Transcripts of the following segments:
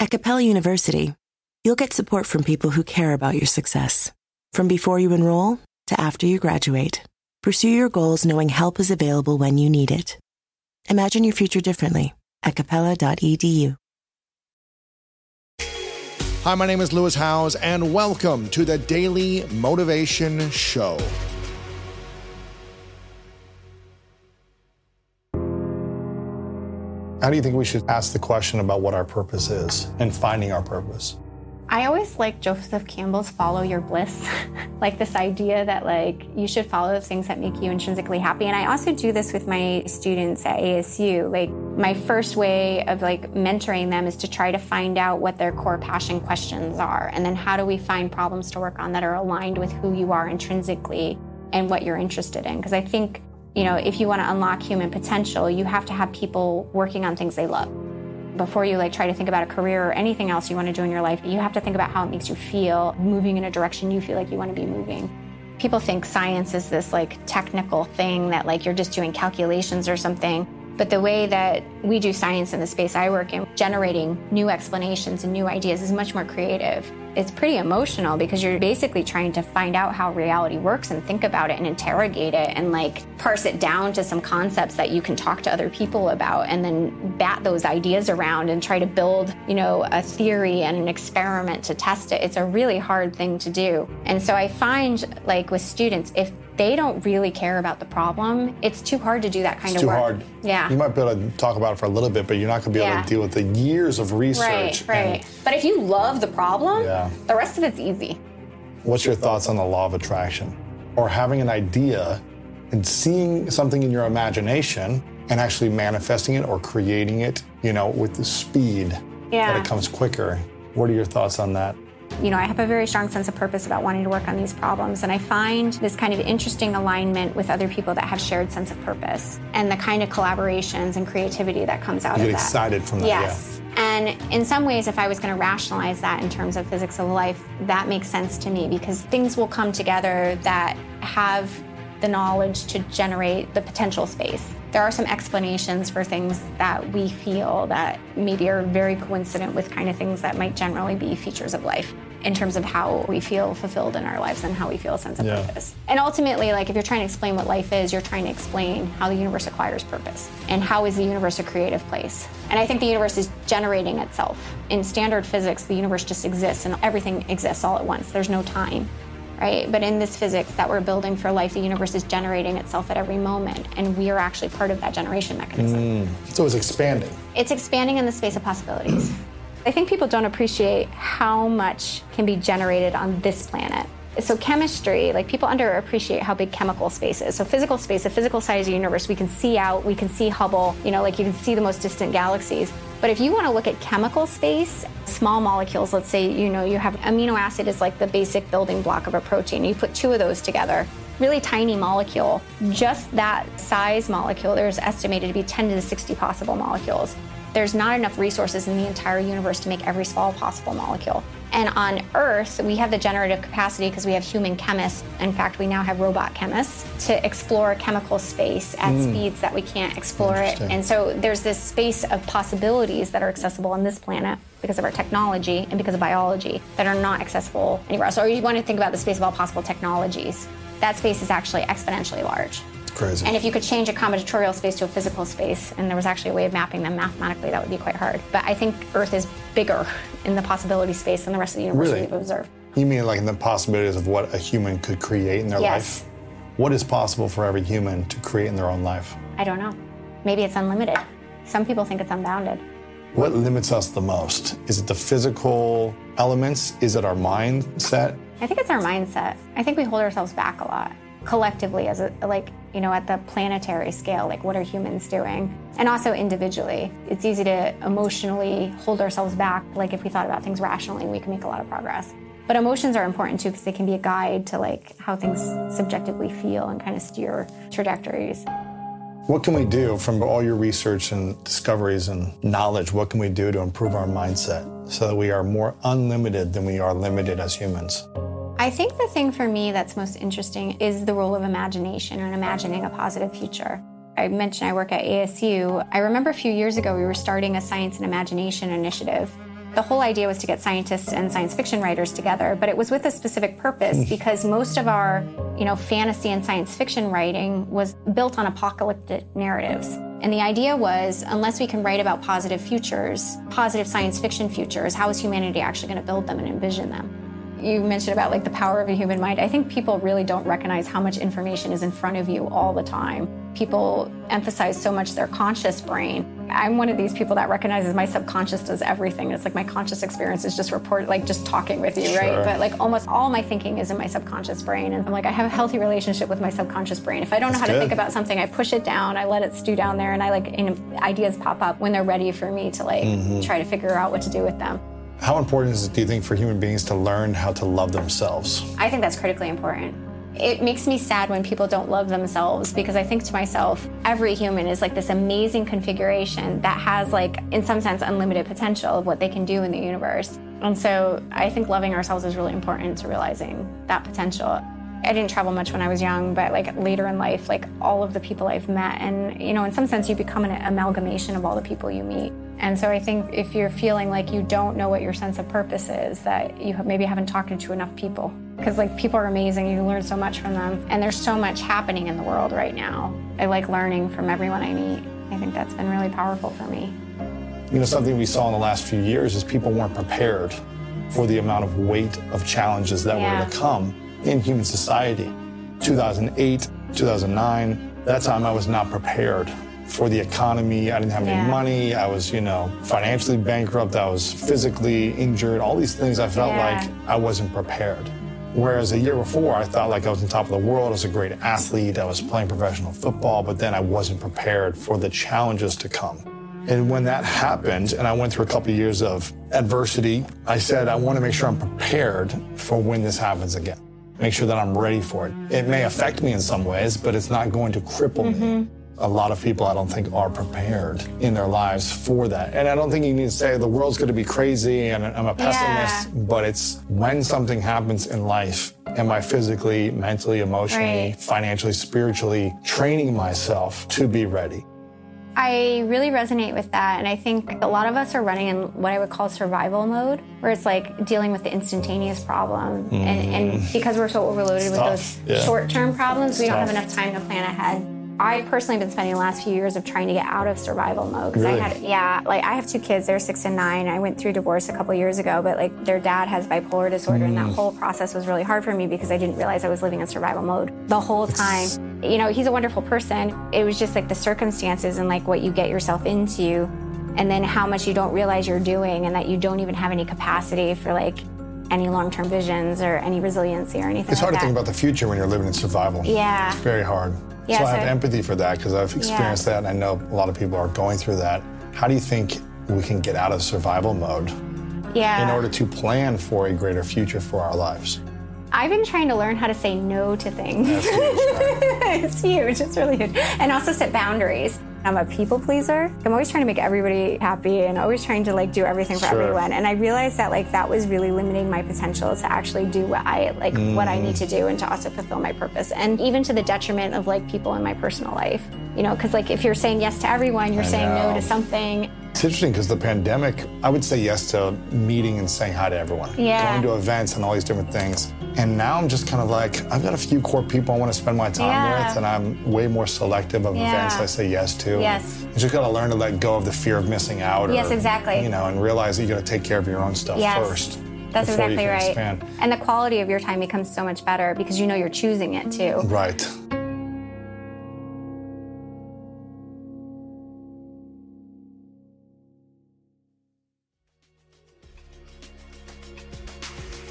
At Capella University, you'll get support from people who care about your success. From before you enroll to after you graduate, pursue your goals knowing help is available when you need it. Imagine your future differently at capella.edu. Hi, my name is Lewis Howes, and welcome to the Daily Motivation Show. How do you think we should ask the question about what our purpose is and finding our purpose? I always like Joseph Campbell's follow your bliss. like this idea that like you should follow the things that make you intrinsically happy. And I also do this with my students at ASU. Like my first way of like mentoring them is to try to find out what their core passion questions are and then how do we find problems to work on that are aligned with who you are intrinsically and what you're interested in because I think you know, if you want to unlock human potential, you have to have people working on things they love. Before you like try to think about a career or anything else you want to do in your life, you have to think about how it makes you feel, moving in a direction you feel like you want to be moving. People think science is this like technical thing that like you're just doing calculations or something. But the way that we do science in the space I work in, generating new explanations and new ideas is much more creative. It's pretty emotional because you're basically trying to find out how reality works and think about it and interrogate it and like parse it down to some concepts that you can talk to other people about and then bat those ideas around and try to build, you know, a theory and an experiment to test it. It's a really hard thing to do. And so I find like with students, if they don't really care about the problem, it's too hard to do that kind it's of work. Too hard. Yeah. You might be able to talk about it for a little bit, but you're not going to be able yeah. to deal with the years of research. Right, right. But if you love the problem, yeah. the rest of it's easy. What's your thoughts on the law of attraction? Or having an idea and seeing something in your imagination and actually manifesting it or creating it, you know, with the speed yeah. that it comes quicker. What are your thoughts on that? You know, I have a very strong sense of purpose about wanting to work on these problems. And I find this kind of interesting alignment with other people that have shared sense of purpose and the kind of collaborations and creativity that comes out you of get that. excited from that. Yes. Yeah. And in some ways, if I was going to rationalize that in terms of physics of life, that makes sense to me because things will come together that have the knowledge to generate the potential space. There are some explanations for things that we feel that maybe are very coincident with kind of things that might generally be features of life in terms of how we feel fulfilled in our lives and how we feel a sense of yeah. purpose. And ultimately, like if you're trying to explain what life is, you're trying to explain how the universe acquires purpose and how is the universe a creative place. And I think the universe is generating itself. In standard physics, the universe just exists and everything exists all at once. There's no time. Right? But in this physics that we're building for life, the universe is generating itself at every moment, and we are actually part of that generation mechanism. Mm. So it's expanding. It's expanding in the space of possibilities. I think people don't appreciate how much can be generated on this planet. So chemistry, like people underappreciate how big chemical space is. So physical space, the physical size of the universe, we can see out, we can see Hubble, you know, like you can see the most distant galaxies. But if you want to look at chemical space, small molecules, let's say, you know, you have amino acid is like the basic building block of a protein. You put two of those together, really tiny molecule. Just that size molecule, there's estimated to be 10 to the 60 possible molecules. There's not enough resources in the entire universe to make every small possible molecule. And on Earth, we have the generative capacity because we have human chemists. In fact, we now have robot chemists to explore chemical space at mm. speeds that we can't explore it. And so there's this space of possibilities that are accessible on this planet because of our technology and because of biology that are not accessible anywhere else. Or you want to think about the space of all possible technologies. That space is actually exponentially large. Crazy. And if you could change a combinatorial space to a physical space, and there was actually a way of mapping them mathematically, that would be quite hard. But I think Earth is bigger in the possibility space than the rest of the universe really? we've observed. You mean like in the possibilities of what a human could create in their yes. life? What is possible for every human to create in their own life? I don't know. Maybe it's unlimited. Some people think it's unbounded. What limits us the most? Is it the physical elements? Is it our mindset? I think it's our mindset. I think we hold ourselves back a lot collectively as a like you know at the planetary scale like what are humans doing? And also individually it's easy to emotionally hold ourselves back like if we thought about things rationally we can make a lot of progress. But emotions are important too because they can be a guide to like how things subjectively feel and kind of steer trajectories. What can we do from all your research and discoveries and knowledge what can we do to improve our mindset so that we are more unlimited than we are limited as humans I think the thing for me that's most interesting is the role of imagination and imagining a positive future. I mentioned I work at ASU. I remember a few years ago we were starting a science and imagination initiative. The whole idea was to get scientists and science fiction writers together, but it was with a specific purpose hmm. because most of our, you know, fantasy and science fiction writing was built on apocalyptic narratives. And the idea was unless we can write about positive futures, positive science fiction futures, how is humanity actually going to build them and envision them? You mentioned about like the power of a human mind. I think people really don't recognize how much information is in front of you all the time. People emphasize so much their conscious brain. I'm one of these people that recognizes my subconscious does everything. It's like my conscious experience is just report like just talking with you, Sure. right? But like almost all my thinking is in my subconscious brain. And I'm like, I have a healthy relationship with my subconscious brain. If I don't know That's how to think about something, I push it down, I let it stew down there, and I like you know, ideas pop up when they're ready for me to like Mm-hmm. try to figure out what to do with them. How important is it, do you think, for human beings to learn how to love themselves? I think that's critically important. It makes me sad when people don't love themselves because I think to myself, every human is like this amazing configuration that has, like, in some sense, unlimited potential of what they can do in the universe. And so I think loving ourselves is really important to realizing that potential. I didn't travel much when I was young, but like later in life, like all of the people I've met, and you know, in some sense, you become an amalgamation of all the people you meet. And so I think if you're feeling like you don't know what your sense of purpose is, that you have, maybe haven't talked to enough people. Because like people are amazing, you learn so much from them, and there's so much happening in the world right now. I like learning from everyone I meet. I think that's been really powerful for me. You know, something we saw in the last few years is people weren't prepared for the amount of weight of challenges that Yeah. were to come in human society. 2008, 2009, that time I was not prepared for the economy. I didn't have Yeah. any money. I was, you know, financially bankrupt. I was physically injured. All these things I felt Yeah. like I wasn't prepared. Whereas a year before, I thought like I was on top of the world. I was a great athlete. I was playing professional football, but then I wasn't prepared for the challenges to come. And when that happened, and I went through a couple of years of adversity, I said, I want to make sure I'm prepared for when this happens again. Make sure that I'm ready for it. It may affect me in some ways, but it's not going to cripple me. Mm-hmm. A lot of people, I don't think, are prepared in their lives for that. And I don't think you need to say the world's going to be crazy and I'm a pessimist, but it's when something happens in life, am I physically, mentally, emotionally, Right. financially, spiritually training myself to be ready? I really resonate with that. And I think a lot of us are running in what I would call survival mode, where it's like dealing with the instantaneous problem. And, and mm-hmm. because we're so overloaded It's with tough, those yeah. short term problems, we don't have enough time to plan ahead. I've personally been spending the last few years of trying to get out of survival mode because Really? I had, yeah, like I have two kids. They're six and nine. I went through divorce a couple years ago, but like their dad has bipolar disorder, and Mm. that whole process was really hard for me because I didn't realize I was living in survival mode the whole time. You know, he's a wonderful person. It was just like the circumstances and like what you get yourself into, and then how much you don't realize you're doing, and that you don't even have any capacity for like any long-term visions or any resiliency or anything. It's like hard to that. think about the future when you're living in survival. Yeah. It's very hard. Yeah, so I have empathy for that because I've experienced that and I know a lot of people are going through that. How do you think we can get out of survival mode Yeah. in order to plan for a greater future for our lives? I've been trying to learn how to say no to things. Huge, right? it's huge. It's really huge. And also set boundaries. I'm a people pleaser. I'm always trying to make everybody happy and always trying to like do everything for Sure. everyone. And I realized that like that was really limiting my potential to actually do what I like what I need to mm. do and to also fulfill my purpose. And even to the detriment of like people in my personal life. You know, because like if you're saying yes to everyone, you're I saying no to something. It's interesting because the pandemic, I would say yes to meeting and saying hi to everyone, Yeah. going to events and all these different things. And now I'm just kind of like, I've got a few core people I want to spend my time Yeah. with, and I'm way more selective of Yeah. events I say yes to. Yes. You just got to learn to let go of the fear of missing out. Or, Yes, exactly. You know, and realize that you got to take care of your own stuff Yes. first. That's exactly right. Expand. And the quality of your time becomes so much better because you know you're choosing it too. Right.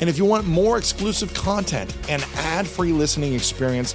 And if you want more exclusive content and ad free listening experience,